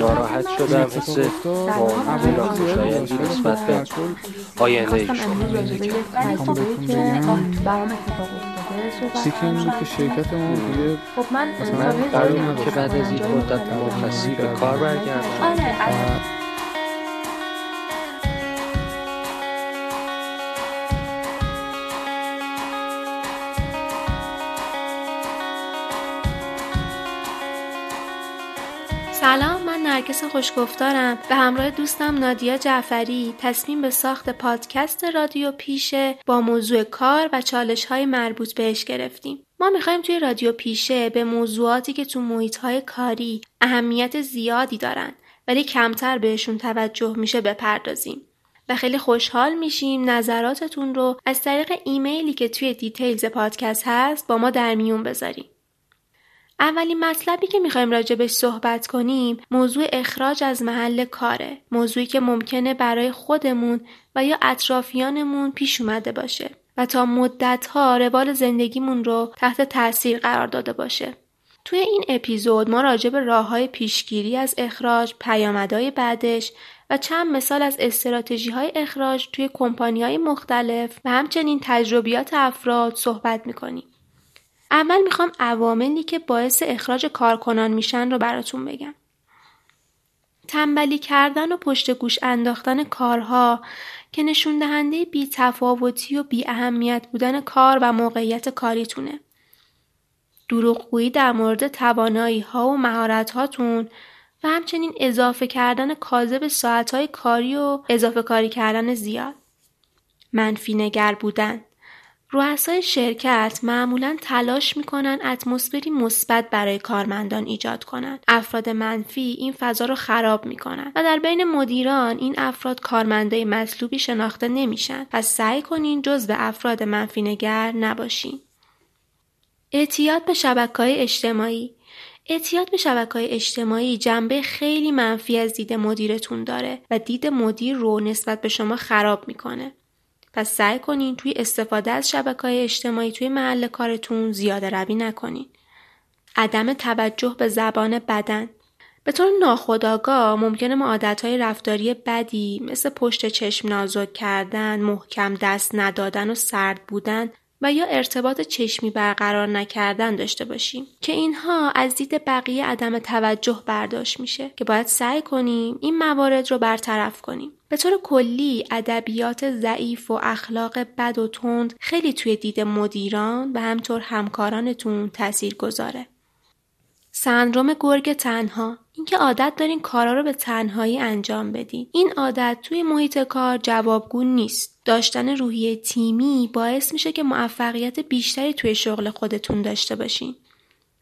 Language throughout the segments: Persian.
ناراحت شدم حس معاون ناخوشایندی نسبت به آینده ایشون سیکه این بود که شرکت ما دیگه خب من قرار که بعد از این مدت مرخصی به کار برگردم. نرگس خوشگفتارم. به همراه دوستم نادیا جعفری تصمیم به ساخت پادکست رادیو پیشه با موضوع کار و چالش های مربوط بهش گرفتیم. ما می‌خوایم توی رادیو پیشه به موضوعاتی که تو محیط های کاری اهمیت زیادی دارن ولی کمتر بهشون توجه میشه بپردازیم. و خیلی خوشحال میشیم نظراتتون رو از طریق ایمیلی که توی details پادکست هست با ما در میون بذاریم اولین مطلبی که می‌خوایم راجبش صحبت کنیم موضوع اخراج از محل کاره. موضوعی که ممکنه برای خودمون و یا اطرافیانمون پیش اومده باشه و تا مدتها روال زندگیمون رو تحت تاثیر قرار داده باشه. توی این اپیزود ما راجع به راه های پیشگیری از اخراج، پیامدهای بعدش و چند مثال از استراتژی های اخراج توی کمپانی های مختلف و همچنین تجربیات افراد صحبت می‌کنیم. اول می‌خوام عواملی که باعث اخراج کارکنان میشن رو براتون بگم. تنبلی کردن و پشت گوش انداختن کارها که نشون دهنده بی تفاوتی و بی اهمیت بودن کار و موقعیت کاریتونه. دروغگویی در مورد توانایی ها و مهارت هاتون و همچنین اضافه کردن کاذب ساعت های کاری و اضافه کاری کردن زیاد. منفی نگر بودن رؤسای شرکت معمولا تلاش می‌کنن اتمسفری مثبت برای کارمندان ایجاد کنند. افراد منفی این فضا رو خراب می‌کنن و در بین مدیران این افراد کارمندای مطلوبی شناخته نمیشن. پس سعی کنین جزو افراد منفی نگر نباشین. اعتیاد به شبکه های اجتماعی اعتیاد به شبکه های اجتماعی جنبه خیلی منفی از دید مدیرتون داره و دید مدیر رو نسبت به شما خراب می‌کنه. پس سعی کنین توی استفاده از شبکه های اجتماعی توی محل کارتون زیاده روی نکنین. عدم توجه به زبان بدن به طور ناخودآگاه ممکنه ما عادتهای رفتاری بدی مثل پشت چشم نازک کردن، محکم دست ندادن و سرد بودن و یا ارتباط چشمی برقرار نکردن داشته باشیم که اینها از دید بقیه عدم توجه برداشت میشه که باید سعی کنیم این موارد رو برطرف کنیم به طور کلی ادبیات ضعیف و اخلاق بد و تند خیلی توی دید مدیران و همطور همکارانتون تاثیر گذاره. سندروم گرگ تنها. اینکه عادت دارین کارا رو به تنهایی انجام بدین. این عادت توی محیط کار جوابگو نیست. داشتن روحیه تیمی باعث میشه که موفقیت بیشتری توی شغل خودتون داشته باشین.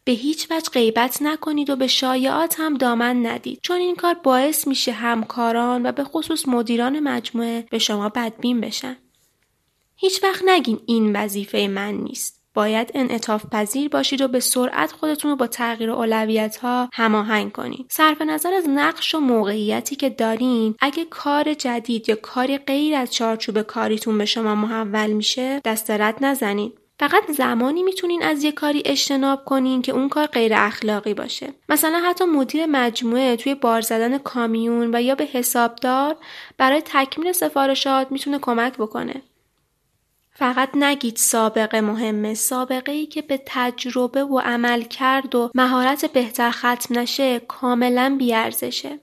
به هیچ وجه غیبت نکنید و به شایعات هم دامن ندید. چون این کار باعث میشه همکاران و به خصوص مدیران مجموعه به شما بدبین بشن. هیچ وقت نگین این وظیفه من نیست. باید انعطاف پذیر باشید و به سرعت خودتون رو با تغییر اولویت ها هماهنگ کنید. صرف نظر از نقش و موقعیتی که دارین، اگه کار جدید یا کاری غیر از چارچوب کاریتون به شما محول میشه، دست رد نزنید. فقط زمانی می‌تونین از یه کاری اجتناب کنین که اون کار غیر اخلاقی باشه مثلا حتی مدیر مجموعه توی بار زدن کامیون و یا به حسابدار برای تکمیل سفارشات می‌تونه کمک بکنه فقط نگید سابقه مهمه سابقه ای که به تجربه و عمل کرد و مهارت بهتر ختم نشه کاملا بیارزشه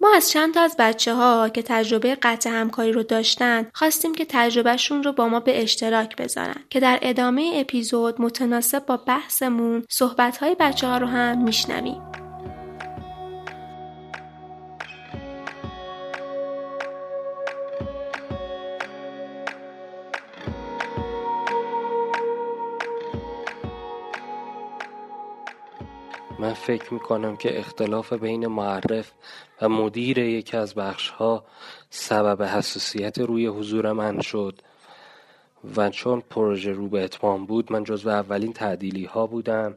ما از چند تا از بچه ها که تجربه قطع همکاری رو داشتن خواستیم که تجربهشون رو با ما به اشتراک بذارن که در ادامه اپیزود متناسب با بحثمون صحبت های بچه ها رو هم میشنویم. من فکر می کنم که اختلاف بین معرف و مدیر یکی از ها سبب حساسیت روی حضور من شد و چون پروژه رو به اتمام بود من جزو اولین تعدیلی ها بودم.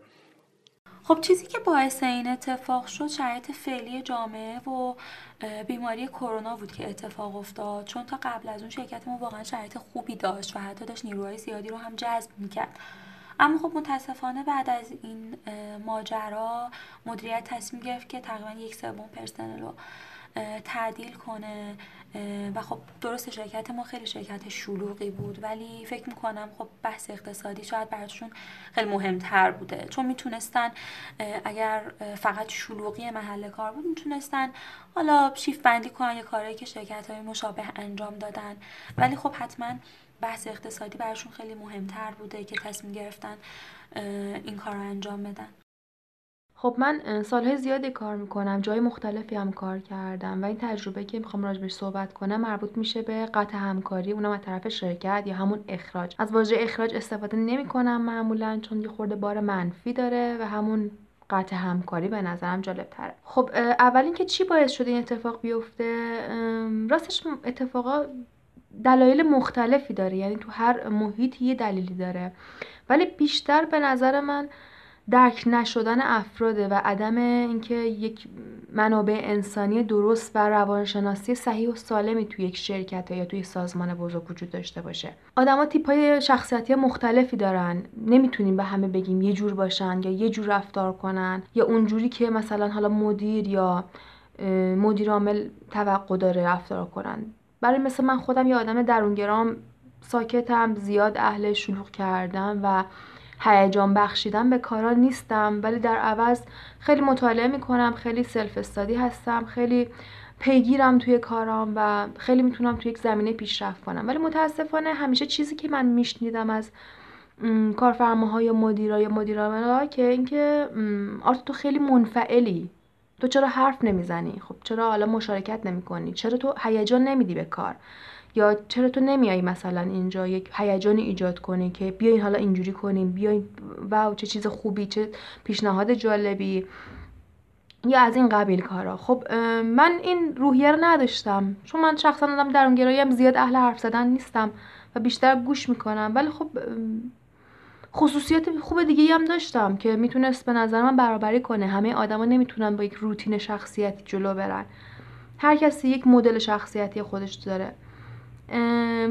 خب چیزی که باعث این اتفاق شد شرایط فعلی جامعه و بیماری کرونا بود که اتفاق افتاد. چون تا قبل از اون شرکت ما واقعا شرایط خوبی داشت و حتی داشت نیروهای زیادی رو هم جذب می‌کرد. اما خب متاسفانه بعد از این ماجرا مدیریت تصمیم گرفت که تقریبا یک سوم پرسنل رو تعدیل کنه. و خب درست شرکت ما خیلی شرکت شلوغی بود ولی فکر می‌کنم خب بحث اقتصادی شاید براتشون خیلی مهمتر بوده. چون می‌تونستن اگر فقط شلوغی محل کار بود می‌تونستن حالا شیف بندی کنن یا کارهایی که شرکت های مشابه انجام دادن. ولی خب حتما بحث اقتصادی براشون خیلی مهمتر بوده که تصمیم گرفتن این کار رو انجام بدن. خب من سالهای زیادی کار می‌کنم جای مختلفی هم کار کردم و این تجربه که می‌خوام راجبش صحبت کنم مربوط میشه به قطع همکاری اونم از طرف شرکت یا همون اخراج. از واژه اخراج استفاده نمی‌کنم معمولا چون یه خورده بار منفی داره و همون قطع همکاری به نظرم جالب تره خب اول اینکه چی باعث شده این اتفاق بیفته؟ راستش اتفاقا دلایل مختلفی داره. یعنی تو هر محیط یه دلیلی داره. ولی بیشتر به نظر من درک نشدن افراده و عدم اینکه یک منابع انسانی درست و روانشناسی صحیح و سالمی توی یک شرکت یا توی سازمان بزرگ وجود داشته باشه. آدما تیپ های شخصیتی مختلفی دارن. نمی‌تونیم به همه بگیم یه جور باشن یا یه جور رفتار کنن یا اونجوری که مثلا حالا مدیر یا مدیر عامل توقع داره رفتار کنن. برای مثل من خودم یه آدم درونگرام ساکتم زیاد اهل شلوغ کردم و هیجان بخشیدن به کارا نیستم. ولی در عوض خیلی مطالعه می‌کنم خیلی سلف استادی هستم خیلی پیگیرم توی کارام و خیلی می‌تونم توی یک زمینه پیشرفت کنم. ولی متاسفانه همیشه چیزی که من میشنیدم از کارفرماهای یا مدیرای مدیران که اینکه آرت تو خیلی منفعلی تو چرا حرف نمی‌زنی؟ خب چرا حالا مشارکت نمی‌کنی؟ چرا تو هیجان نمیدی به کار؟ یا چرا تو نمیایی مثلا اینجا یک هیجانی ایجاد کنی که بیاین حالا اینجوری کنیم بیاین واو چه چیز خوبی چه پیشنهاد جالبی؟ یا از این قبیل کارا. خب من این روحیه رو نداشتم. چون من شخصا آدم درونگراییم زیاد اهل حرف زدن نیستم و بیشتر گوش می‌کنم. ولی خب خصوصیات خوب دیگه هم داشتم که می‌تونست به نظر من برابری کنه. همه آدما نمی‌تونن با یک روتین شخصیتی جلو برن. هر کسی یک مدل شخصیتی خودش داره.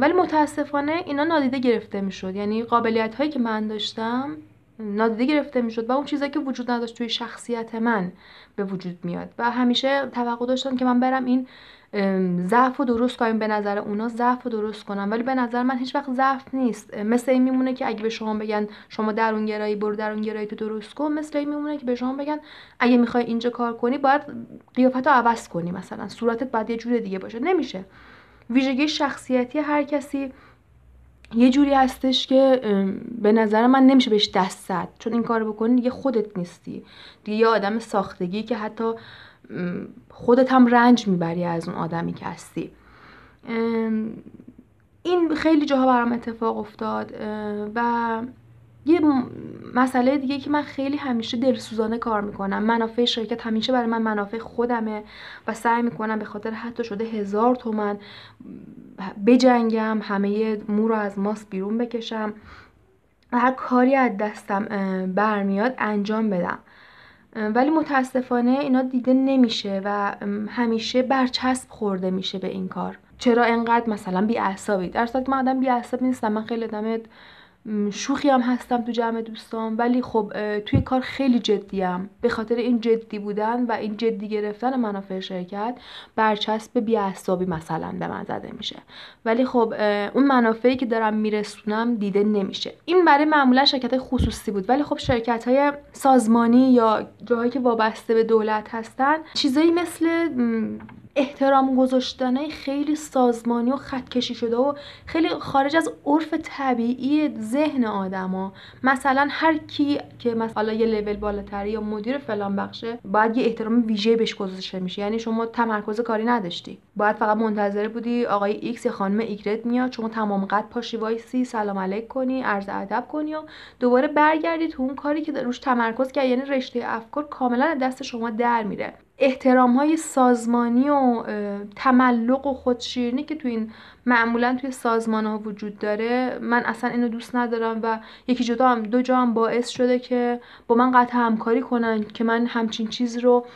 ولی متاسفانه اینا نادیده گرفته می‌شد. یعنی قابلیت هایی که من داشتم نادیده گرفته می‌شد و اون چیزایی که وجود نداشت توی شخصیت من به وجود میاد. و همیشه توقع داشتم که من برم این ضعف رو درست کنم به نظر اونا ضعف رو درست کنم. ولی به نظر من هیچ وقت ضعف نیست. مثل این میمونه که اگه به شما بگن شما درون گرایی برو درون گرایی تو درست کن مثل این میمونه که به شما بگن اگه می‌خوای اینجا کار کنی باید قیافت رو عوض کنی مثلا. صورتت باید یه جور دیگه باشه. نمیشه. ویژگی شخصیتی هر کسی یه جوری هستش که به نظر من نمیشه بهش دست زد. چون این کار بکنی دیگه خودت نیستی. دیگه یه آدم ساختگی که حتی خودت هم رنج می‌بری از اون آدمی که هستی. این خیلی جاها برام اتفاق افتاد و یه مسئله دیگه که من خیلی همیشه دلسوزانه کار می‌کنم. منافع شرکت همیشه برای من منافع خودمه و سعی می‌کنم به خاطر حتی شده هزار تومن بجنگم همه مو رو از ماست بیرون بکشم و هر کاری از دستم برمیاد انجام بدم. ولی متاسفانه اینا دیده نمیشه و همیشه برچسب خورده میشه به این کار. چرا انقدر مثلا بی اعصابی در من آدم بی نیستم. من خیلی آدم شوخی هم هستم تو جمع دوستان ولی خب توی کار خیلی جدیم به خاطر این جدی بودن و این جدی گرفتن منافع شرکت برچسب بیعصابی مثلا به من زده میشه. ولی خب اون منافعی که دارم میرسونم دیده نمیشه. این برای معمولا شرکت خصوصی بود. ولی خب شرکت های سازمانی یا جاهایی که وابسته به دولت هستن چیزایی مثل احترام گذاشتنه خیلی سازمانی و خطکشی شده و خیلی خارج از عرف طبیعی ذهن آدما. مثلا هر کی که مثلا یه لول بالاتری یا مدیر فلان بخشه باید یه احترام ویژه بهش گذاشته میشه. یعنی شما تمرکز کاری نداشتی. باید فقط منتظر بودی آقای ایکس یا خانم ایگرگ میاد شما تمام قد پاشی وایسی سلام علیک کنی عرض ادب کنی و دوباره برگردی تو اون کاری که روش تمرکز کرد یعنی رشته افکار کاملا دست شما در میره. احترام های سازمانی و تملق و خودشیرینی که تو این معمولا توی سازمان ها وجود داره من اصلا اینو دوست ندارم و یکی جدا هم دو جا هم باعث شده که با من قطع همکاری کنن که من همچین چیز رو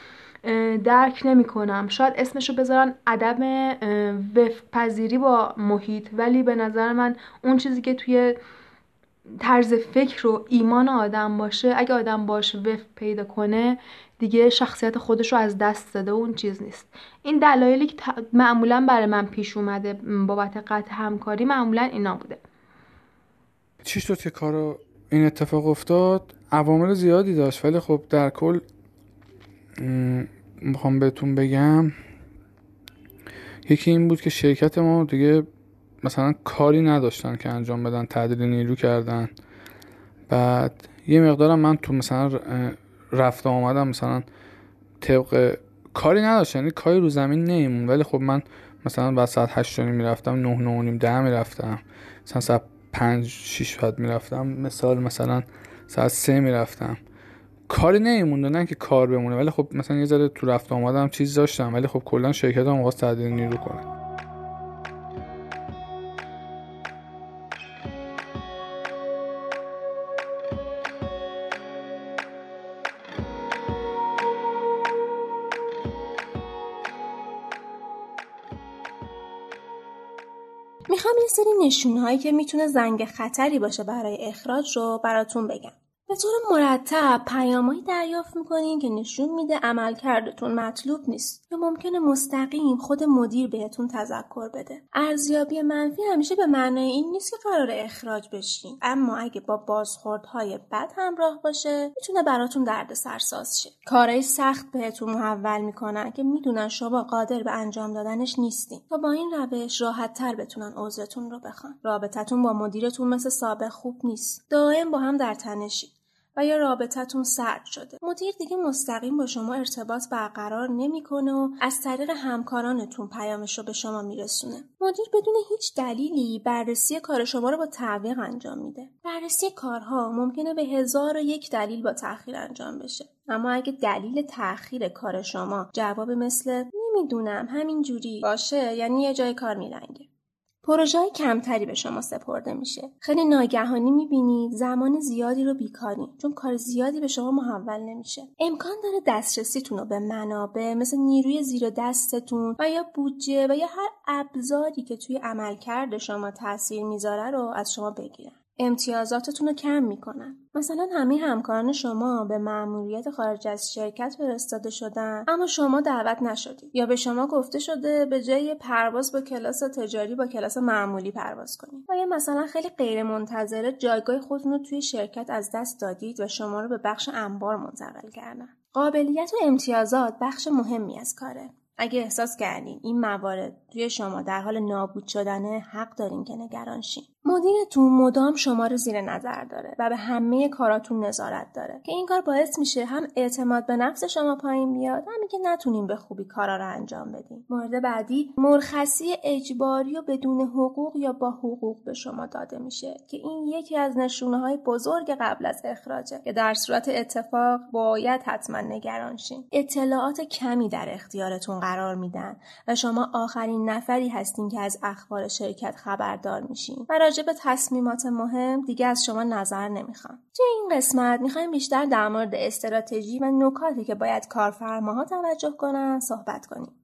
درک نمی کنم شاید اسمشو بذارن عدم وفق پذیری با محیط ولی به نظر من اون چیزی که توی طرز فکر و ایمان آدم باشه اگه آدم باش وفق پیدا کنه دیگه شخصیت خودش رو از دست داده و اون چیز نیست. این دلایلی که معمولا برای من پیش اومده بابت قطع همکاری معمولا اینا بوده. چی شد که کارو این اتفاق افتاد؟ عوامل زیادی داشت ولی خب در کل می‌خوام بهتون بگم یکی این بود که شرکت ما دیگه مثلا کاری نداشتن که انجام بدن تعدیل نیرو کردن. بعد یه مقدارم من تو مثلا رفته آمدم مثلا طبق کاری نداشتن یعنی کاری رو زمین نیمون ولی خب من مثلا بعد ساعت هشت می‌رفتم نه نه نیم ده می‌رفتم. مثلا ساعت پنج شیش بعد می‌رفتم. مثال مثلا ساعت سه می‌رفتم. کاری نیمونده نه که کار بمونه. ولی خب مثلا یه ذره تو رفت آمدم چیز داشتم. ولی خب کلا شرکت هم واسه تعدیل نیرو کنه. یه سری نشونهایی که می‌تونه زنگ خطری باشه برای اخراج رو براتون بگم. به طور مرتب پیامهایی دریافت می‌کنین که نشون میده عملکردتون مطلوب نیست یا ممکنه مستقیم خود مدیر بهتون تذکر بده. ارزیابی منفی همیشه به معنای این نیست که قرار اخراج بشین. اما اگه با بازخوردهای بد همراه باشه می‌تونه براتون درد سرساز شه. کارهای سخت بهتون محول می‌کنن که می‌دونن شما قادر به انجام دادنش نیستین. تا با این روش راحت تر بتونن عذرتون رو بخوان. رابطتون با مدیرتون مثل سابق خوب نیست. دائم با هم در تنشید و یا رابطتون سرد شده. مدیر دیگه مستقیم با شما ارتباط برقرار نمی‌کنه و از طریق همکارانتون پیامش رو به شما میرسونه. مدیر بدون هیچ دلیلی بررسی کار شما رو با تعویق انجام میده. بررسی کارها ممکنه به هزار و یک دلیل با تاخیر انجام بشه. اما اگه دلیل تاخیر کار شما جواب مثل نمی‌دونم همین جوری باشه یعنی یه جای کار میلنگه. پروژه های کمتری به شما سپرده میشه. خیلی ناگهانی می‌بینید زمان زیادی رو بیکاری چون کار زیادی به شما محول نمیشه. امکان داره دسترسیتون رو به منابع مثل نیروی زیر دستتون و یا بودجه و یا هر ابزاری که توی عملکرد شما تاثیر می‌ذاره رو از شما بگیرن. امتیازاتتون رو کم می‌کنن. مثلا همه همکاران شما به مأموریت خارج از شرکت فرستاده شدن اما شما دعوت نشدید. یا به شما گفته شده به جای پرواز با کلاس تجاری با کلاس معمولی پرواز کنید. یا مثلا خیلی غیر منتظره جایگاه خودتون رو توی شرکت از دست دادید و شما رو به بخش انبار منتقل کردن. قابلیت و امتیازات بخش مهمی از کاره. اگه احساس کردین این موارد توی شما در حال نابود شدنه حق دارین که نگران شین. مدیرتون مدام شما رو زیر نظر داره و به همه کاراتون نظارت داره که این کار باعث میشه هم اعتماد به نفس شما پایین بیاد همین که نتونین به خوبی کارا رو انجام بدین. مورد بعدی مرخصی اجباری و بدون حقوق یا با حقوق به شما داده میشه که این یکی از نشونه های بزرگ قبل از اخراجه که در صورت اتفاق باید حتما نگران شین. اطلاعات کمی در اختیارتون قرار میدن و شما آخرین نفری هستین که از اخبار شرکت خبردار میشین. و راجع به تصمیمات مهم دیگه از شما نظر نمی‌خوام. توی این قسمت می‌خوایم بیشتر در مورد استراتژی و نکاتی که باید کارفرماها توجه کنن صحبت کنیم.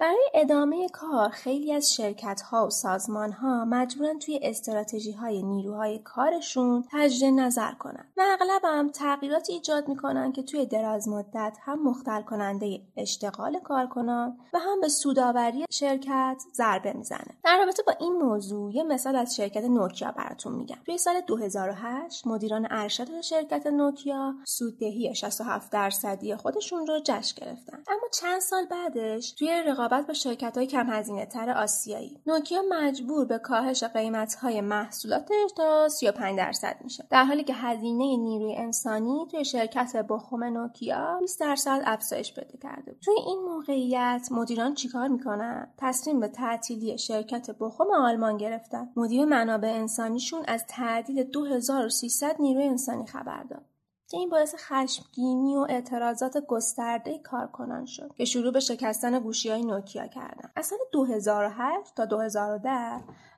برای ادامه کار خیلی از شرکت ها و سازمان ها مجبورن توی استراتژی های نیروهای کارشون تجدید نظر کنن و اغلب هم تغییراتی ایجاد می‌کنن که توی دراز مدت هم مختل کننده اشتغال کارکنان و هم به سوداوری شرکت ضربه می‌زنه. در رابطه با این موضوع یه مثال از شرکت نوکیا براتون میگم. توی سال 2008 مدیران ارشد شرکت نوکیا سوددهی 67 درصدی خودشون رو جشن گرفتن. اما چند سال بعدش توی رقابت رقابت با شرکت های کم هزینه تر آسیایی. نوکیا مجبور به کاهش قیمت های محصولاتش تا 35 درصد میشه. در حالی که هزینه نیروی انسانی توی شرکت بخوم نوکیا 20 درصد افزایش پیدا کرده. توی این موقعیت مدیران چیکار می‌کنن؟ تصمیم به تعطیلی شرکت بخوم آلمان گرفتن. مدیر منابع انسانیشون از تعدیل 2300 نیروی انسانی خبر داد. که این باعث خشمگینی و اعتراضات گسترده کارکنان شد که شروع به شکستن گوشی های نوکیا کردن از سال 2008 تا 2010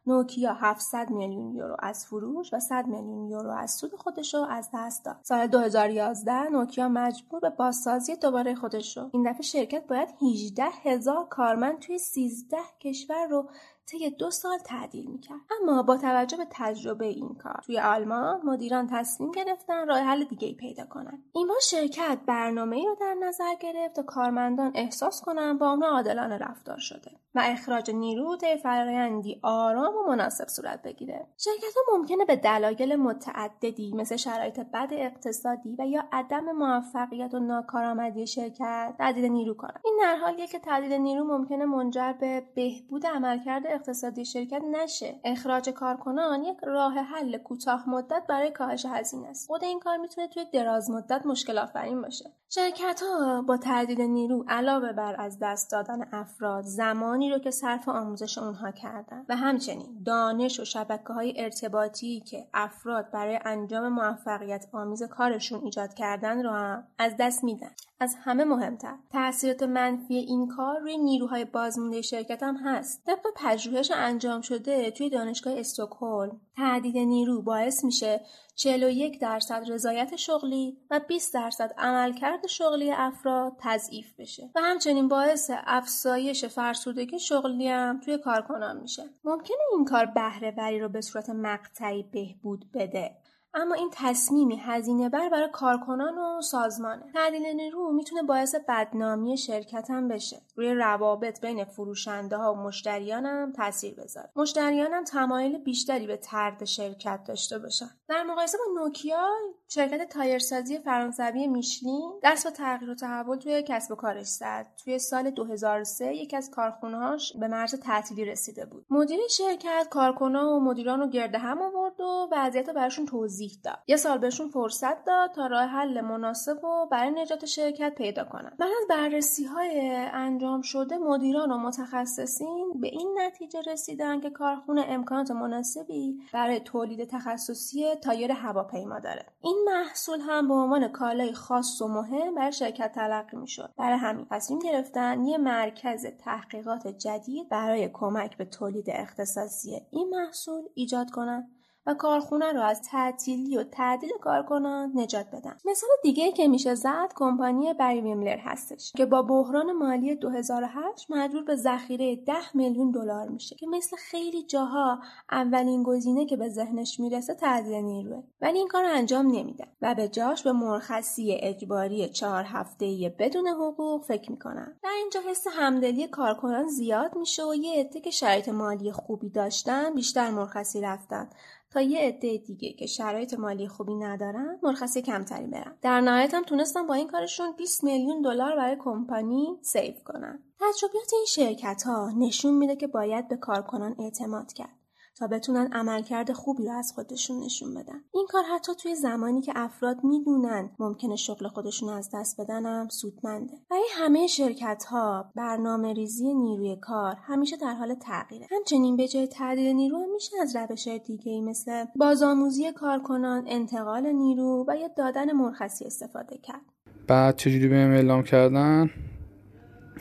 نوکیا 700 میلیون یورو از فروش و 100 میلیون یورو از سود خودش رو از دست داد. سال 2011 نوکیا مجبور به بازسازی دوباره خودش شد. این دفعه شرکت باید 18 هزار کارمند توی 13 کشور رو طی دو سال تعدیل می‌کرد. اما با توجه به تجربه این کار توی آلمان مدیران تصمیم گرفتن راه حل دیگه ای پیدا کنن. این بار شرکت برنامه ای رو در نظر گرفت تا کارمندان احساس کنن با اونها عادلانه رفتار شده و اخراج نیرو طی فرایندی آرام و مناسب صورت بگیره. شرکت ها ممکنه به دلایل متعددی مثل شرایط بد اقتصادی و یا عدم موفقیت و ناکارآمدی شرکت تعدیل نیرو کنن. این در حالیه که تعدیل نیرو ممکنه منجر به بهبود عملکرد اقتصادی شرکت نشه. اخراج کارکنان یک راه حل کوتاه مدت برای کاهش هزینه است. خود این کار می‌تونه توی دراز مدت مشکل آفرین باشه. شرکت ها با تعدیل نیرو علاوه بر از دست دادن افراد زمانی رو که صرف آموزش اونها کردن و همچنین دانش و شبکه های ارتباطی که افراد برای انجام موفقیت آمیز کارشون ایجاد کردن رو هم از دست میدن. از همه مهمتر. تاثیرات منفی این کار روی نیروهای بازمونده شرکت هم هست. طبق پژوهش انجام شده توی دانشگاه استکهلم تعدید نیرو باعث میشه 41 درصد رضایت شغلی و 20 درصد عملکرد شغلی افراد تضعیف بشه و همچنین باعث افزایش فرسودگی شغلی هم توی کارکنان میشه. ممکنه این کار بهره وری رو به صورت مقطعی بهبود بده. اما این تصمیمی هزینه بر برای کارکنان و سازمانه. تعدیل نیرو می‌تونه باعث بدنامی شرکت هم بشه. روی روابط بین فروشنده ها و مشتریان هم تاثیر بذاره. مشتریان هم تمایل بیشتری به ترد شرکت داشته باشن. در مقایسه با نوکیا شرکت تایرسازی فرانسوی میشلین دست به تغییر و تحول توی کسب و کارش زد. توی سال 2003 یکی از کارخونهاش به مرز تعطیلی رسیده بود. مدیر شرکت کارکنان و مدیران رو گرده هم آورد و وضعیت براشون توضیح داد. یه سال بهشون فرصت داد تا راه حل مناسب و برای نجات شرکت پیدا کنن. بعد از بررسی های انجام شده مدیران و متخصصین به این نتیجه رسیدن که کارخونه امکانات مناسبی برای تولید تخصصی تایر هواپیما داره. این محصول هم به عنوان کالای خاص و مهم برای شرکت تلقی می‌شد. برای همین تصمیم گرفتن یه مرکز تحقیقات جدید برای کمک به تولید اختصاصی این محصول ایجاد کنند و کارخونه رو از تعطیلی و تعدیل کارکنان نجات بدن. مثال دیگه که میشه زد کمپانی بری ویملر هستش که با بحران مالی 2008 مجبور به ذخیره 10 میلیون دلار میشه که مثل خیلی جاها اولین گزینه که به ذهنش می‌رسه تعدیل نیروه. ولی این کار انجام نمیدن و به جاش به مرخصی اجباری چهار هفته بدون حقوق فکر می‌کنن. در اینجا حس همدلی کارکنان زیاد میشه و یه عده که شرایط مالی خوبی داشتن بیشتر مرخصی رفتن. تا یه عده دیگه که شرایط مالی خوبی ندارن مرخصی کمتری برن. در نهایت هم تونستن با این کارشون 20 میلیون دلار برای کمپانی سیو کنن تجربیات این شرکت ها نشون میده که باید به کارکنان اعتماد کرد. تا بتونن عملکرد خوبی رو از خودشون نشون بدن. این کار حتی توی زمانی که افراد می‌دونن ممکنه شغل خودشون از دست بدنم سودمنده. برای همه شرکت ها برنامه ریزی نیروی کار همیشه در حال تغییره. همچنین به جای تعدیل نیرو هم میشه از روش دیگه ای مثل بازآموزی کارکنان انتقال نیرو و یا دادن مرخصی استفاده کرد. بعد چجوری بهم اعلام کردن؟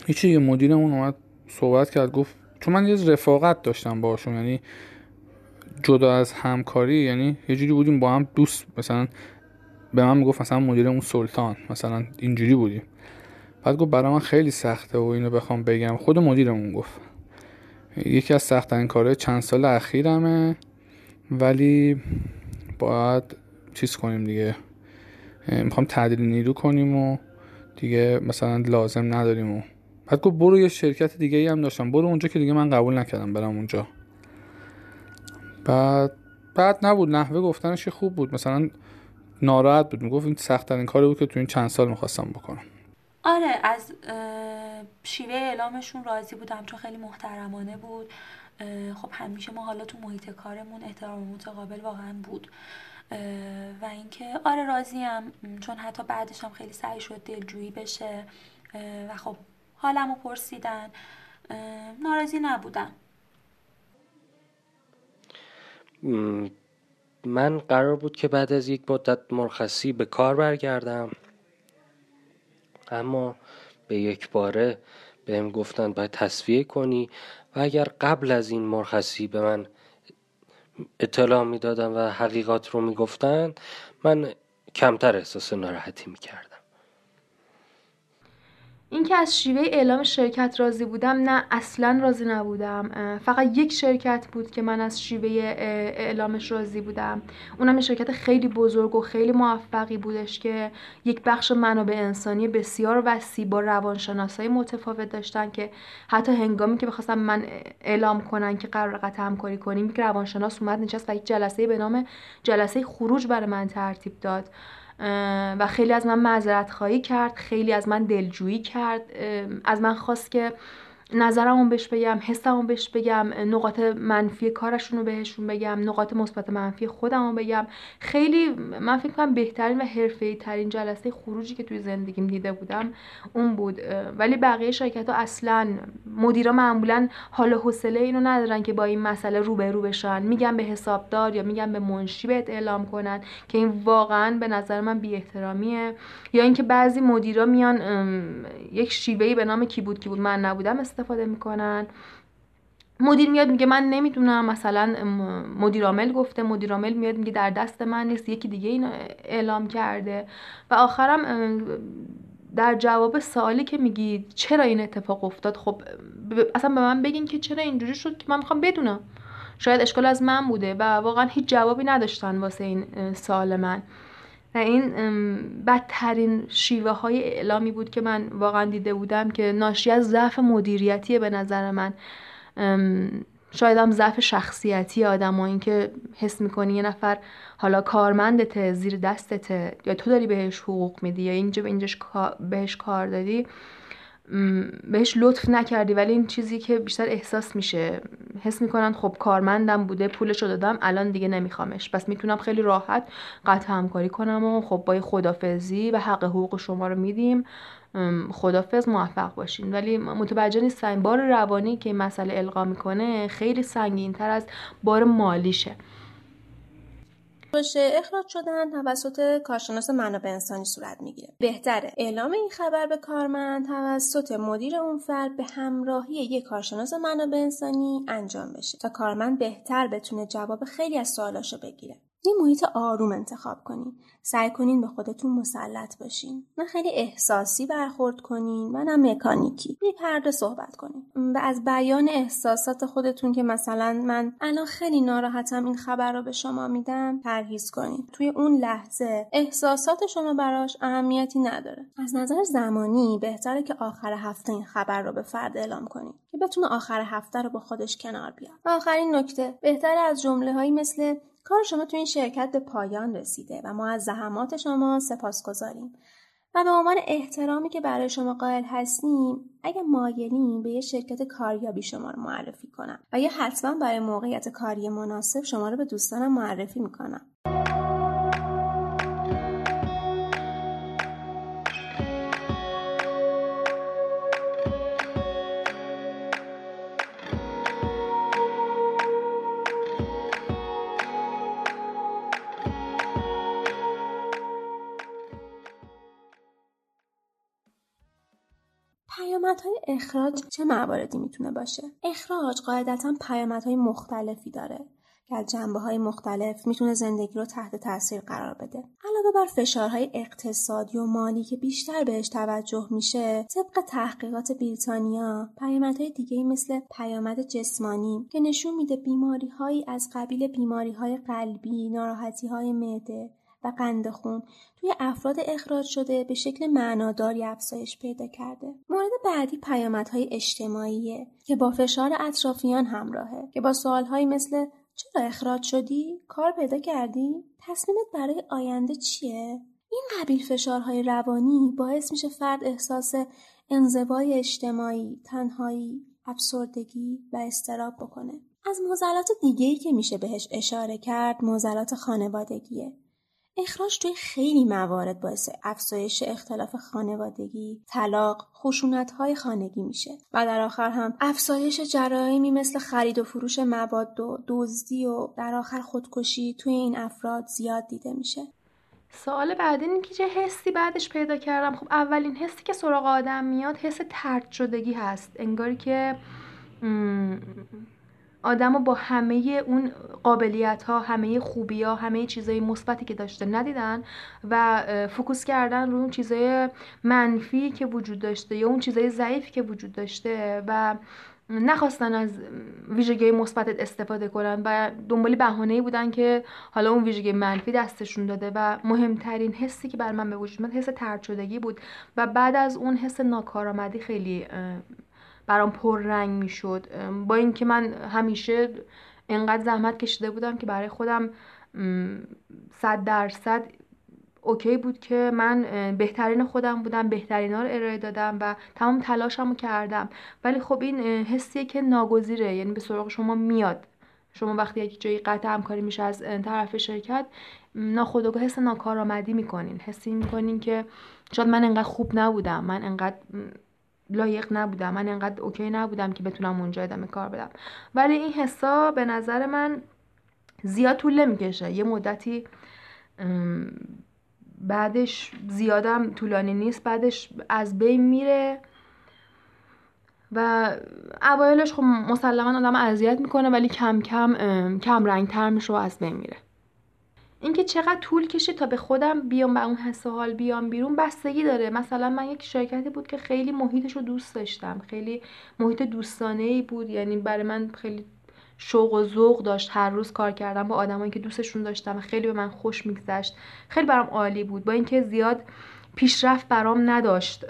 هیچی مدیرمون اومد صحبت کرد گفت چون من یه رفاقت داشتم باشون یعنی جدا از همکاری یعنی یه جوری بودیم با هم دوست. مثلا به من می‌گفت مثلا مدیر اون سلطان. مثلا اینجوری بودیم بعد گفت برای من خیلی سخته و اینو بخوام بگم. خود مدیرمون گفت. یکی از سختترین کارهای چند سال اخیرمه. ولی باید چیز کنیم دیگه. می‌خوام تعدیل نیرو کنیم و دیگه مثلا لازم نداریم و بعد گفت برو یه شرکت دیگه ای هم داشتم. برو اونجا که دیگه من قبول نکردم برم اونجا. بعد بعد نبود. نحوه گفتنش خوب بود. مثلا ناراحت بود. می‌گفت این سخت ترین کاری بود که تو این چند سال می‌خواستم بکنم. آره از شیوه اعلامشون راضی بودم چون خیلی محترمانه بود. خب همیشه ما حالا تو محیط کارمون احترام متقابل واقعا بود. و اینکه آره راضیم. چون حتی بعدش هم خیلی سعی شد دلجویی بشه. و خب حالمو پرسیدن. ناراضی نبودم. من قرار بود که بعد از یک مدت مرخصی به کار برگردم. اما به یک باره بهم گفتن باید تصفیه کنی و اگر قبل از این مرخصی به من اطلاع می‌دادن و حقیقات رو می‌گفتن من کمتر احساس ناراحتی می‌کردم. اینکه از شیوه اعلام شرکت راضی بودم نه اصلا راضی نبودم. فقط یک شرکت بود که من از شیوه اعلامش راضی بودم. اونم شرکت خیلی بزرگ و خیلی موفقی بودش که یک بخش منابع انسانی بسیار وسیع با روانشناسای متفاوت داشتن که حتی هنگامی که بخواستم من اعلام کنن که قرار قطع همکاری کنیم یک روانشناس اومد نشست و یک جلسه به نام جلسه خروج برای من ترتیب داد. و خیلی از من معذرت خواهی کرد خیلی از من دلجویی کرد از من خواست که نظرمو بهش بگم حسمو بهش بگم نقاط منفی کارشون رو بهشون بگم نقاط مثبت منفی خودمو بگم. خیلی من فکر کنم بهترین و حرفه‌ای ترین جلسه خروجی که توی زندگیم دیده بودم اون بود. ولی بقیه شرکت ها اصلا مدیرا معمولا حال حوصله اینو ندارن که با این مسئله روبرو بشن. میگن به حسابدار یا میگن به منشی بهت اعلام کنن که این واقعا به نظر من بی احترامیه یا اینکه بعضی مدیرا میان یک شیوهی به نام کی بود کی بود من نبودم استفاده می‌کنن. مدیر میاد میگه من نمی‌دونم مثلا مدیر عامل گفته مدیر عامل میاد میگه در دست من نیست یکی دیگه اینو اعلام کرده. و آخرم در جواب سوالی که میگی چرا این اتفاق افتاد خب اصلا به من بگین که چرا اینجوری شد که من می‌خوام بدونم. شاید اشکال از من بوده و واقعا هیچ جوابی نداشتن واسه این سوال من. و این بدترین شیوه های اعلامی بود که من واقعا دیده بودم که ناشی از ضعف مدیریتی به نظر من. شاید هم ضعف شخصیتی آدم و اینکه حس می‌کنی یه نفر حالا کارمندته زیر دستته یا تو داری بهش حقوق میدی یا اینجا اینجاش بهش کار دادی. بهش لطف نکردی ولی این چیزی که بیشتر احساس میشه. حس می‌کنن خب کارمندم بوده پولشو دادم الان دیگه نمیخوامش. پس می‌تونم خیلی راحت قطع همکاری کنم و خب با خدافزی و حق حقوق شما رو میدیم. خدافز موفق باشین. ولی متوجه نیستن بار روانی که این مسئله القا می‌کنه خیلی سنگین تر از بار مالیشه. باشه اخراج شدن توسط کارشناس منابع انسانی صورت می‌گیره. بهتره اعلام این خبر به کارمند توسط مدیر اون فرد به همراهی یک کارشناس منابع انسانی انجام بشه تا کارمند بهتر بتونه جواب خیلی از سوالاشو بگیره. یه محیط آروم انتخاب کنین. سعی کنین به خودتون مسلط باشین. نه خیلی احساسی برخورد کنین و نه مکانیکی. بی پرده صحبت کنین. و از بیان احساسات خودتون که مثلا من الان خیلی ناراحتم این خبر رو به شما میدم پرهیز کنین. توی اون لحظه احساسات شما براش اهمیتی نداره. از نظر زمانی بهتره که آخر هفته این خبر رو به فرد اعلام کنین که بتونه آخر هفته رو با خودش کنار بیاد. آخرین نکته بهتره از جمله هایی مثل کار شما تو این شرکت به پایان رسیده و ما از زحمات شما سپاس گذاریم و به عنوان احترامی که برای شما قائل هستیم اگه مایلین به یه شرکت کاریابی شما رو معرفی کنم و یا حتما برای موقعیت کاری مناسب شما رو به دوستانم معرفی می‌کنم. اخراج چه مواردی می‌تونه باشه؟ اخراج قاعدتا پیامدهای مختلفی داره که از جنبه های مختلف می‌تونه زندگی رو تحت تاثیر قرار بده. علاوه بر فشارهای اقتصادی و مالی که بیشتر بهش توجه میشه طبق تحقیقات بریتانیا پیامدهای دیگه مثل پیامد جسمانی که نشون میده بیماری هایی از قبیل بیماری های قلبی ناراحتی های معده و قند خون توی افراد اخراج شده به شکل معناداری افزایش پیدا کرده. مورد بعدی پیامدهای اجتماعیه که با فشار اطرافیان همراهه که با سوالهایی مثل چرا اخراج شدی؟ کار پیدا کردی؟ تصمیمت برای آینده چیه؟ این قبیل فشارهای روانی باعث میشه فرد احساس انزوای اجتماعی، تنهایی، افسردگی و استراب بکنه. از موزلات دیگهی که میشه بهش اشاره کرد موزلات خانوادگیه اخراج توی خیلی موارد باعث افزایش اختلاف خانوادگی، طلاق، های خانگی میشه و در آخر هم افزایش جرایمی مثل خرید و فروش مواد و دزدی و در آخر خودکشی توی این افراد زیاد دیده میشه. سوال بعدی این که چه حسی بعدش پیدا کردم خب اولین حسی که سراغ آدم میاد حس ترد شدگی هست انگاری که آدم با همه اون قابلیت ها همه خوبی ها همه چیزای مثبتی که داشته ندیدن و فوکوس کردن روی اون چیزای منفی که وجود داشته یا اون چیزای ضعیفی که وجود داشته و نخواستن از ویژگی مثبت استفاده کنن و دنبال بهانه‌ای بودن که حالا اون ویژگی منفی دستشون داده و مهمترین حسی که بر من به وجود حس ترد شدگی بود و بعد از اون حس ناکارآمدی خیلی برام پررنگ می‌شد. با اینکه من همیشه انقدر زحمت کشیده بودم که برای خودم صد درصد اوکی بود که من بهترین خودم بودم بهترین ها رو ارائه دادم و تمام تلاشم رو کردم. ولی خب این حسیه که ناگزیره. یعنی به سراغ شما میاد. شما وقتی یک جایی قطع همکاری میشه از طرف شرکت ناخودآگاه حس ناکارآمدی می‌کنین. حسی می‌کنین که شاید من انقدر خوب نبودم. من انقدر لایق نبودم. من انقدر اوکی نبودم که بتونم اونجا ادامه کار بدم. ولی این حسا به نظر من زیاد طول نمی‌کشه. یه مدتی بعدش زیادم طولانی نیست. بعدش از بین میره و اوایلش خب مسلما آدم اذیت می‌کنه ولی کم کم کم رنگ تر میشه و از بین میره. اینکه چقدر طول کشید تا به خودم بیام و اون حس حال بیام بیرون بستگی داره. مثلا من یک شرکتی بود که خیلی محیطش رو دوست داشتم. خیلی محیط دوستانه ای بود. یعنی برای من خیلی شوق و ذوق داشت. هر روز کار کردم با آدمایی که دوستشون داشتم خیلی به من خوش میگذشت. خیلی برام عالی بود. با اینکه زیاد پیشرفت برام نداشت.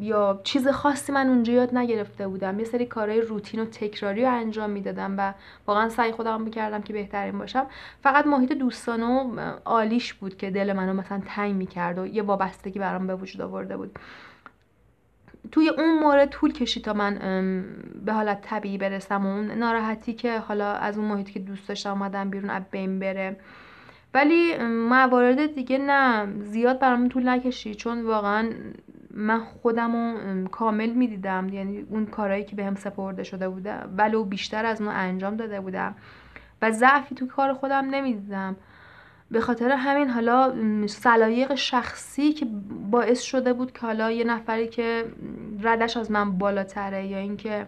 یا چیز خاصی من اونجا یاد نگرفته بودم. یه سری کارهای روتین و تکراری رو انجام می‌دادم و واقعا سعی خودم می‌کردم که بهترین باشم. فقط محیط دوستانه و عالیش بود که دل منو مثلا تنگ می‌کرد و یه وابستگی برام به وجود آورده بود. توی اون مورد طول کشید تا من به حالت طبیعی برسم و اون ناراحتی که حالا از اون محیطی که دوست داشتم اومدم بیرون از بین بره. ولی موارد دیگه نه. زیاد برام طول نکشید. چون واقعا من خودم کامل می‌دیدم. یعنی اون کارهایی که بهم سپرده شده بوده ولو بیشتر از اون انجام داده بودم. و ضعفی تو کار خودم نمی‌دیدم. به خاطر همین حالا سلایق شخصی که باعث شده بود که حالا یه نفری که ردش از من بالاتره یا اینکه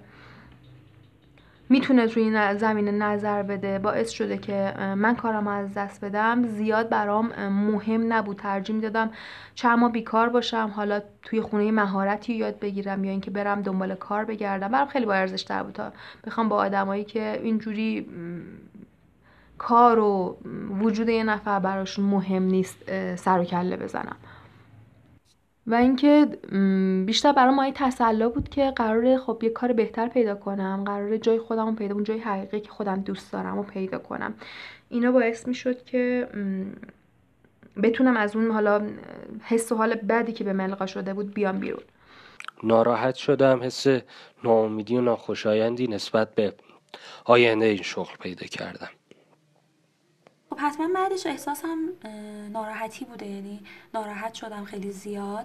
می‌تونه توی این زمینه نظر بده. باعث شده که من کارم از دست بدم. زیاد برام مهم نبود. ترجیح می‌دادم چند ماه بیکار باشم. حالا توی خونه مهارتی یاد بگیرم یا اینکه برم دنبال کار بگردم. برام خیلی با ارزش بود تا بخوام با آدمایی که اینجوری کار و وجود یه نفر براشون مهم نیست سر و کله بزنم. و اینکه بیشتر برای ما تسلا بود که قراره خب یه کار بهتر پیدا کنم قراره جای خودم پیدا اون جای حقیقی که خودم دوست دارم رو پیدا کنم. اینا باعث می شد که بتونم از اون حالا حس و حال بدی که به ملقا شده بود بیام بیرون. ناراحت شدم حس ناامیدی و ناخوشایندی نسبت به آینده این شغل پیدا کردم. خب حتما بعدش احساسم ناراحتی بوده یعنی ناراحت شدم خیلی زیاد.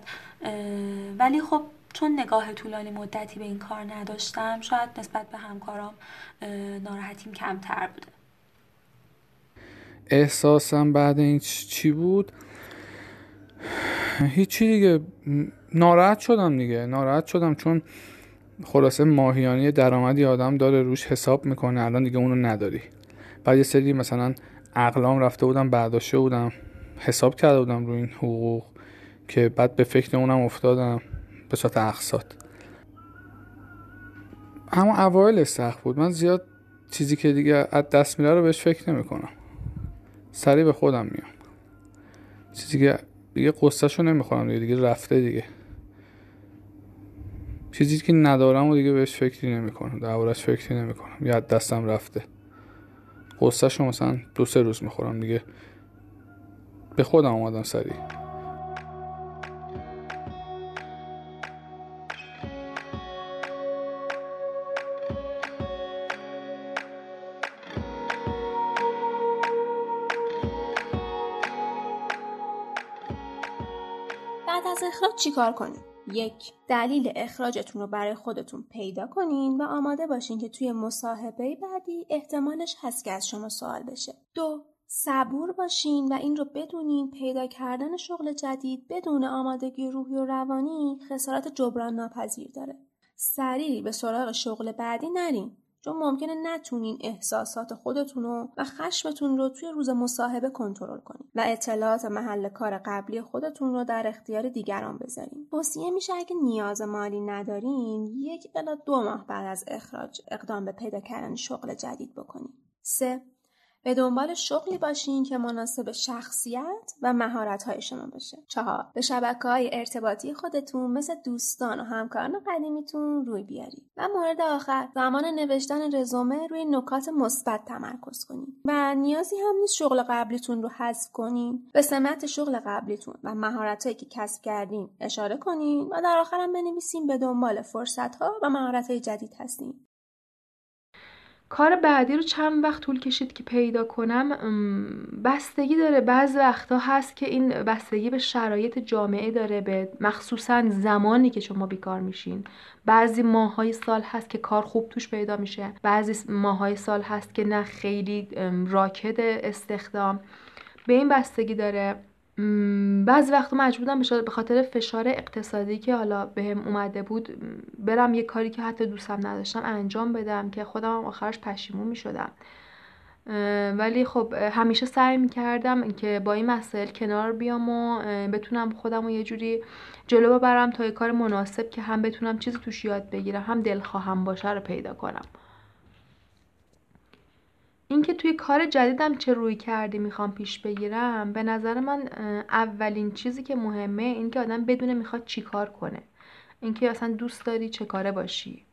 ولی خب چون نگاه طولانی مدتی به این کار نداشتم شاید نسبت به همکارام ناراحتیم کمتر بوده. احساسم بعد این چی بود؟ هیچی دیگه. ناراحت شدم دیگه. ناراحت شدم چون خلاصه ماهیانی درآمدی آدم داره روش حساب می‌کنه. الان دیگه اونو نداری. بعد یه سری مثلا عقلام رفته بودم برداشته بودم. حساب کرده بودم رو این حقوق که بعد به فکر اونم افتادم به صورت اقساط. اما اوایل سخت بود. من زیاد چیزی که دیگه از دست میره رو بهش فکر نمی کنم سریع به خودم میام. چیزی که دیگه قصهشو نمی‌خورم دیگه دیگه رفته دیگه. چیزی که ندارم و دیگه بهش فکری نمی‌کنم. دربارش فکری نمی‌کنم. یا دستم رفته. قصهشو مثلا دو سه روز می‌خورم دیگه. به خودم آمدم سریع. بعد از اخراج چیکار کنیم؟ یک دلیل اخراجتون رو برای خودتون پیدا کنین و آماده باشین که توی مصاحبه بعدی احتمالش هست که از شما سوال بشه. دو صبور باشین و این رو بدونین پیدا کردن شغل جدید بدون آمادگی روحی و روانی خسارت جبران ناپذیر داره. سریع به سراغ شغل بعدی نرین. چون ممکنه نتونین احساسات خودتون رو و خشمتون رو توی روز مصاحبه کنترل کنین و اطلاعات محل کار قبلی خودتون رو در اختیار دیگران بذارین. توصیه میشه اگه نیاز مالی ندارین یک الا دو ماه بعد از اخراج اقدام به پیدا کردن شغل جدید بکنین. 3. به دنبال شغلی باشین که مناسب شخصیت و مهارت شما باشه. چهار به شبکه های ارتباطی خودتون مثل دوستان و همکاران قدیمیتون روی بیارید. و مورد آخر زمان نوشتن رزومه روی نکات مثبت تمرکز کنید و نیازی هم نیست شغل قبلیتون رو حذف کنین به سمت شغل قبلیتون و مهارتهایی که کسب کردین اشاره کنین و در آخرم بنویسین به دنبال فرصت ها و مهارت های جدید هستین کار بعدی رو چند وقت طول کشید که پیدا کنم بستگی داره. بعض وقتا هست که این بستگی به شرایط جامعه داره به مخصوصا زمانی که شما بیکار میشین. بعضی ماهای سال هست که کار خوب توش پیدا میشه. بعضی ماهای سال هست که نه خیلی راکد استخدام. به این بستگی داره. بعضی وقتا مجبورم به خاطر فشار اقتصادی که حالا بهم اومده بود برم یه کاری که حتی دوستم نداشتم انجام بدم که خودم آخرش پشیمون می شدم ولی خب همیشه سعی می کردم که با این مسائل کنار بیام و بتونم خودم رو یه جوری جلو ببرم تا یه کار مناسب که هم بتونم چیزی توش یاد بگیرم هم دلخواهم باشه رو پیدا کنم. اینکه توی کار جدیدم چه روی کردی می‌خوام پیش بگیرم به نظر من اولین چیزی که مهمه این که آدم بدونه می‌خواد چی کار کنه. اینکه اصلا دوست داری چه کاره باشی.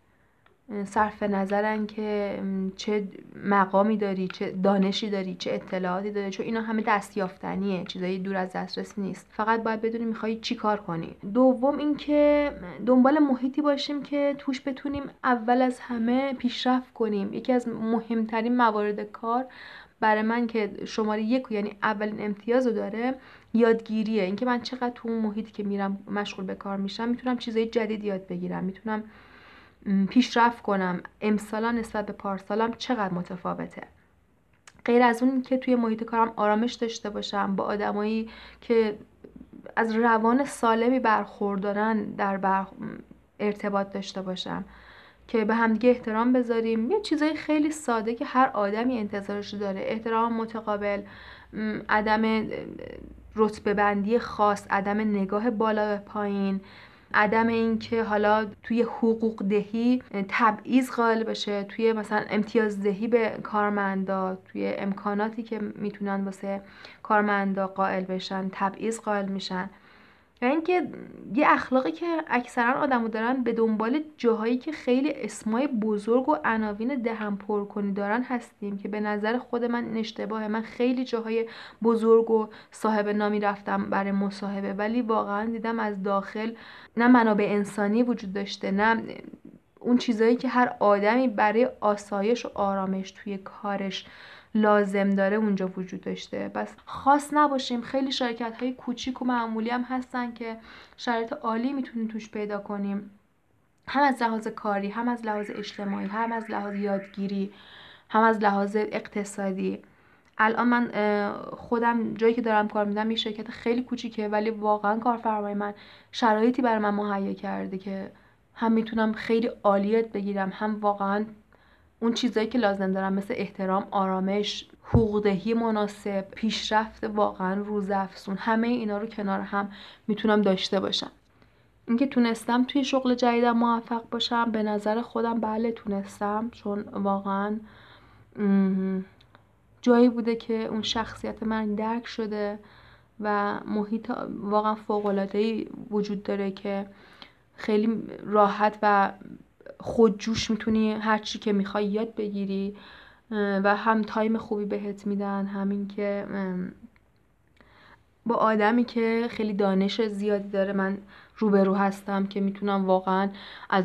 صرف نظرن که چه مقامی داری چه دانشی داری چه اطلاعاتی داری چون اینا همه دستیافتنیه چیزایی دور از دسترس نیست. فقط باید بدونی می‌خوای چی کار کنی. دوم اینکه دنبال محیطی باشیم که توش بتونیم اول از همه پیشرفت کنیم. یکی از مهمترین موارد کار برای من که شماره یک یعنی اولین امتیاز رو داره یادگیریه. اینکه من چقدر تو اون محیطی که میرم مشغول به کار میشم می‌تونم چیزای جدید یاد بگیرم. می‌تونم پیشرفت کنم. امسالا نسبت به پارسالم چقدر متفاوته. غیر از اون که توی محیط کارم آرامش داشته باشم با آدمایی که از روان سالمی برخوردارن در بر... ارتباط داشته باشم. که به همدیگه احترام بذاریم. یه چیزای خیلی ساده که هر آدمی انتظارش داره. احترام متقابل عدم رتبه بندی خاص عدم نگاه بالا به پایین عدم اینکه حالا توی حقوق دهی تبعیض قائل بشه توی مثلا امتیاز دهی به کارمندا توی امکاناتی که می‌تونن واسه کارمندا قائل بشن تبعیض قائل میشن. و اینکه یه اخلاقی که اکثرا آدمو دارن به دنبال جاهایی که خیلی اسمای بزرگ و عناوین دهم پر کنی دارن هستیم که به نظر خود من اشتباهه من خیلی جاهای بزرگ و صاحب نامی رفتم برای مصاحبه ولی واقعا دیدم از داخل نه منابع انسانی وجود داشته نه اون چیزایی که هر آدمی برای آسایش و آرامش توی کارش لازم داره اونجا وجود داشته. بس خاص نباشیم خیلی شرکت های کوچیک و معمولی هم هستن که شرایط عالی می‌تونیم توش پیدا کنیم. هم از لحاظ کاری هم از لحاظ اجتماعی هم از لحاظ یادگیری هم از لحاظ اقتصادی. الان من خودم جایی که دارم کار میدم یه شرکت خیلی کوچیکه ولی واقعا کارفرمای من شرایطی برای من مهیا کرده که هم می‌تونم خیلی عالیت بگیرم هم واقعا اون چیزایی که لازم دارم مثل احترام آرامش حقوقدهی مناسب پیشرفت واقعا روزافزون. همه اینا رو کنار هم می‌تونم داشته باشم. اینکه تونستم توی شغل جدیدم موفق باشم به نظر خودم بله تونستم چون واقعا جایی بوده که اون شخصیت من درک شده و محیط واقعا فوقلادهی وجود داره که خیلی راحت و خودجوش می‌تونی هر چی که می‌خوای یاد بگیری و هم تایم خوبی بهت میدن همین که با آدمی که خیلی دانش زیادی داره من روبرو هستم که می‌تونم واقعا از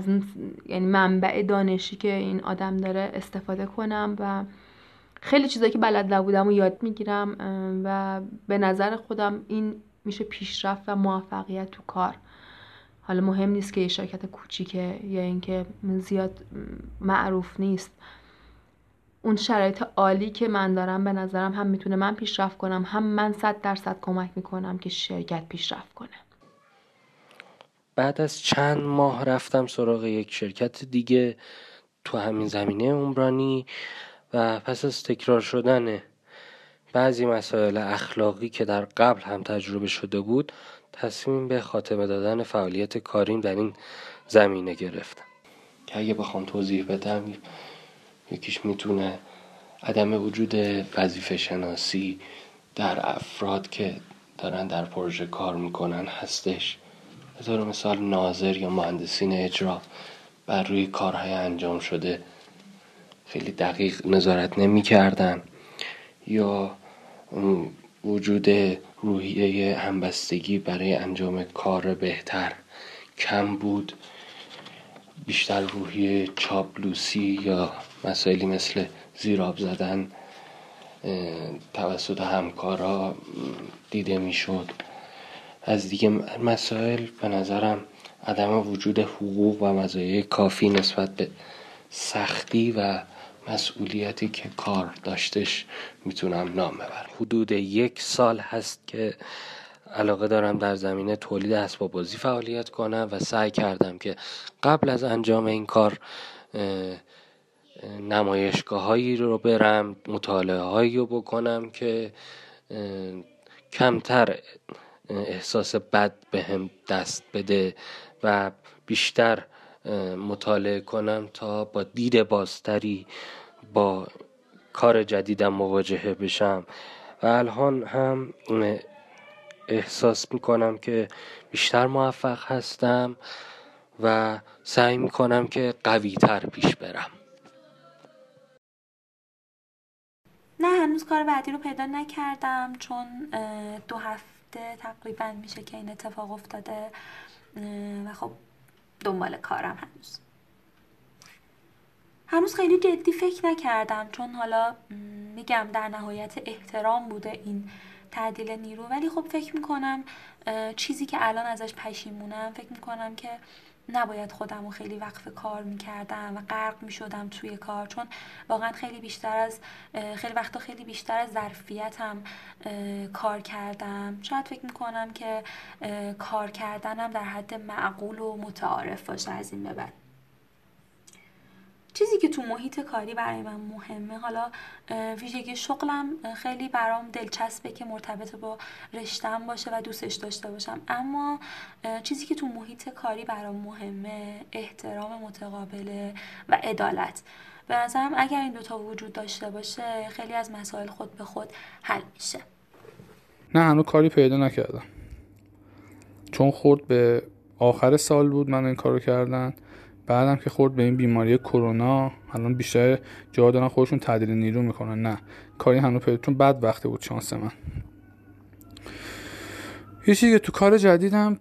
یعنی منبع دانشی که این آدم داره استفاده کنم و خیلی چیزایی که بلد نبودم و یاد می‌گیرم و به نظر خودم این میشه پیشرفت و موفقیت تو کار. حالا مهم نیست که یه شرکت کوچیکه یا اینکه زیاد معروف نیست. اون شرایط عالی که من دارم به نظرم هم می‌تونه من پیشرفت کنم هم من صد درصد کمک می‌کنم که شرکت پیشرفت کنه. بعد از چند ماه رفتم سراغ یک شرکت دیگه تو همین زمینه عمرانی و پس از تکرار شدن بعضی مسائل اخلاقی که در قبل هم تجربه شده بود تصمیم به خاتمه دادن فعالیت کاریم در این زمینه گرفتم که اگه بخوام توضیح بدم یکیش می‌تونه عدم وجود وظیفه شناسی در افراد که دارن در پروژه کار می‌کنن هستش. به مثال ناظر یا مهندسین اجرا بر روی کارهای انجام شده خیلی دقیق نظارت نمی کردن یا وجود روحیه همبستگی برای انجام کار بهتر. کم بود بیشتر روحیه چاپلوسی یا مسائلی مثل زیراب زدن توسط همکارا دیده می‌شد. از دیگه مسائل به نظرم عدم وجود حقوق و مزایای کافی نسبت به سختی و مسئولیتی که کار داشتش می‌تونم نام ببرم. حدود یک سال هست که علاقه دارم در زمینه تولید اسباب بازی فعالیت کنم و سعی کردم که قبل از انجام این کار نمایشگاه هایی رو برم مطالعه هایی رو بکنم که کمتر احساس بد به دست بده و بیشتر مطالعه کنم تا با دید بازتری با کار جدیدم مواجهه بشم. و الان هم احساس می‌کنم که بیشتر موفق هستم و سعی می‌کنم که قوی تر پیش برم. نه هنوز کار بعدی رو پیدا نکردم چون دو هفته تقریبا میشه که این اتفاق افتاده. و خب دنبال کارم هنوز. هنوز خیلی جدی فکر نکردم چون حالا میگم در نهایت احترام بوده این تعدیل نیرو. ولی خب فکر می‌کنم چیزی که الان ازش پشیمونم فکر می‌کنم که نباید خودم رو خیلی وقف کار می‌کردم و غرق می‌شدم توی کار چون واقعا خیلی بیشتر از خیلی وقتا خیلی بیشتر از ظرفیتم کار کردم. شاید فکر می‌کنم که کار کردنم در حد معقول و متعارف باشه از این به بعد. چیزی که تو محیط کاری برای من مهمه حالا ویژگی شغلم خیلی برام دلچسبه که مرتبط با رشتم باشه و دوستش داشته باشم. اما چیزی که تو محیط کاری برام مهمه احترام متقابله و عدالت. به نظرم اگر این دوتا وجود داشته باشه خیلی از مسائل خود به خود حل میشه. نه هنوز کاری پیدا نکردم. چون خورد به آخر سال بود من این کارو کردن. بعدم که خورد به این بیماری کرونا الان بیشتر جا دارن خودشون تعدیل نیرو می‌کنن. نه کاری هنوز پیدا چون بد وقته بود شانس من. یه چیزی که تو کار جدیدم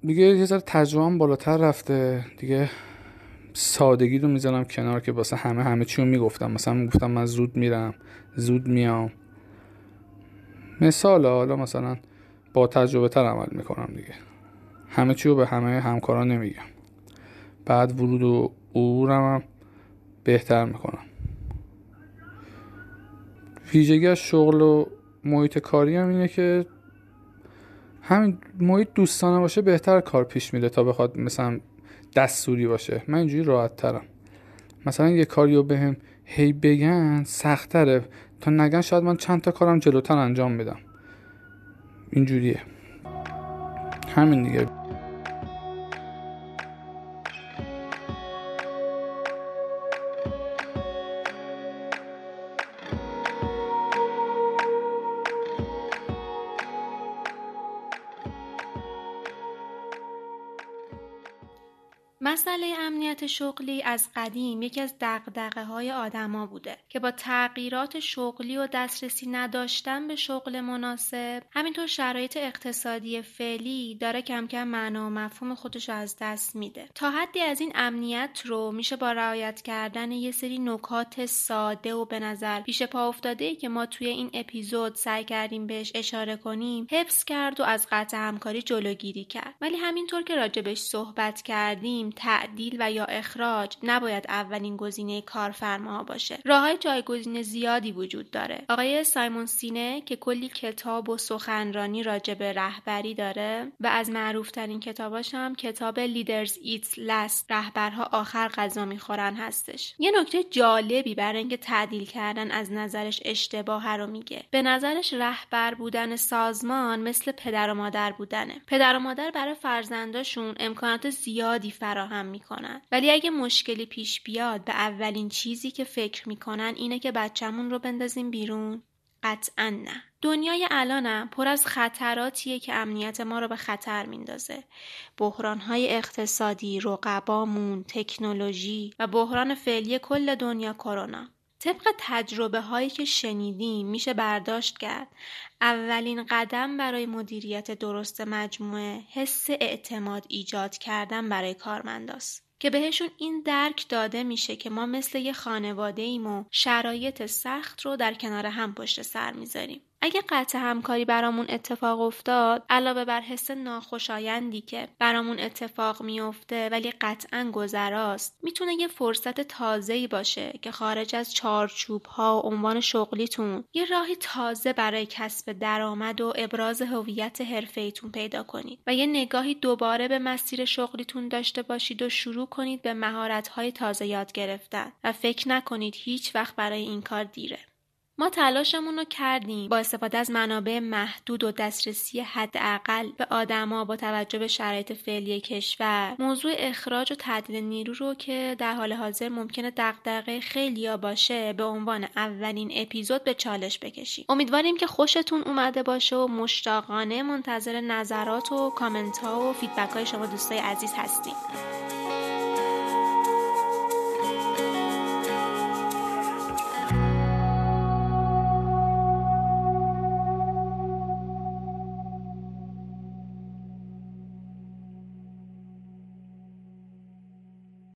دیگه یه ذره تجربه بالاتر رفته. دیگه سادگی رو می‌زنم کنار که واسه همه همه چی رو می‌گفتم. مثلا می‌گفتم من زود میرم زود میام. مثال حالا مثلا با تجربه تر عمل می‌کنم دیگه. همه چی رو به همه همکاران نمیگم. بعد ورود و عبورم هم بهتر می‌کنم. ویژگی از شغل و محیط کاری هم اینه که همین محیط دوستانه باشه بهتر کار پیش میده تا بخواد مثلا دستوری باشه. من اینجوری راحت ترم مثلا یه کاری رو بهم هی بگن سختره تا نگن شاید من چند تا کارم جلوتر انجام بدم. اینجوریه. همین دیگه. امنیت شغلی از قدیم یکی از دقدقه های آدما بوده که با تغییرات شغلی و دسترسی نداشتن به شغل مناسب همینطور شرایط اقتصادی فعلی داره کم کم معنا و مفهوم خودش از دست میده. تا حدی از این امنیت رو میشه با رعایت کردن یه سری نکات ساده و به نظر پیش پا افتاده که ما توی این اپیزود سعی کردیم بهش اشاره کنیم حفظ کرد و از قطع همکاری جلوگیری کرد. ولی همینطور که راجبش صحبت کردیم تعدیل و یا اخراج نباید اولین گزینه کارفرماها باشه. راههای جایگزین زیادی وجود داره. آقای سایمون سینه که کلی کتاب و سخنرانی راجع به رهبری داره و از معروفترین کتاباش هم کتاب لیدرز ایتس لست رهبرها آخر غذا می‌خورن هستش. یه نکته جالبی برای اینکه تعدیل کردن از نظرش اشتباه رو میگه. به نظرش رهبر بودن سازمان مثل پدر و مادر بودنه. پدر و مادر برای فرزنداشون امکانات زیادی فراهم می‌کنن. ولی اگه مشکلی پیش بیاد به اولین چیزی که فکر می‌کنن اینه که بچهمون رو بندازیم بیرون. قطعا نه. دنیای الانم پر از خطراتیه که امنیت ما رو به خطر میندازه. بحرانهای اقتصادی رقبامون تکنولوژی و بحران فعلی کل دنیا کرونا. طبق تجربه هایی که شنیدیم میشه برداشت کرد. اولین قدم برای مدیریت درست مجموعه حس اعتماد ایجاد کردن برای کارمنداست. که بهشون این درک داده میشه که ما مثل یه خانواده ایم و شرایط سخت رو در کنار هم پشت سر می‌ذاریم. اگه قطع همکاری برامون اتفاق افتاد علاوه بر حس ناخوشایندی که برامون اتفاق میافته ولی قطعا گذراست می‌تونه یه فرصت تازه‌ای باشه که خارج از چارچوب ها و عنوان شغلیتون یه راهی تازه برای کسب درآمد و ابراز هویت حرفه‌ایتون پیدا کنید و یه نگاهی دوباره به مسیر شغلیتون داشته باشید و شروع کنید به مهارت‌های تازه یاد گرفتن و فکر نکنید هیچ وقت برای این کار دیره. ما تلاشمون رو کردیم با استفاده از منابع محدود و دسترسی حداقل به آدما با توجه به شرایط فعلی کشور. موضوع اخراج و تعدیل نیرو رو که در حال حاضر ممکنه دغدغه خیلیا باشه به عنوان اولین اپیزود به چالش بکشیم. امیدواریم که خوشتون اومده باشه و مشتاقانه منتظر نظرات و کامنت ها و فیدبک های شما دوستای عزیز هستیم.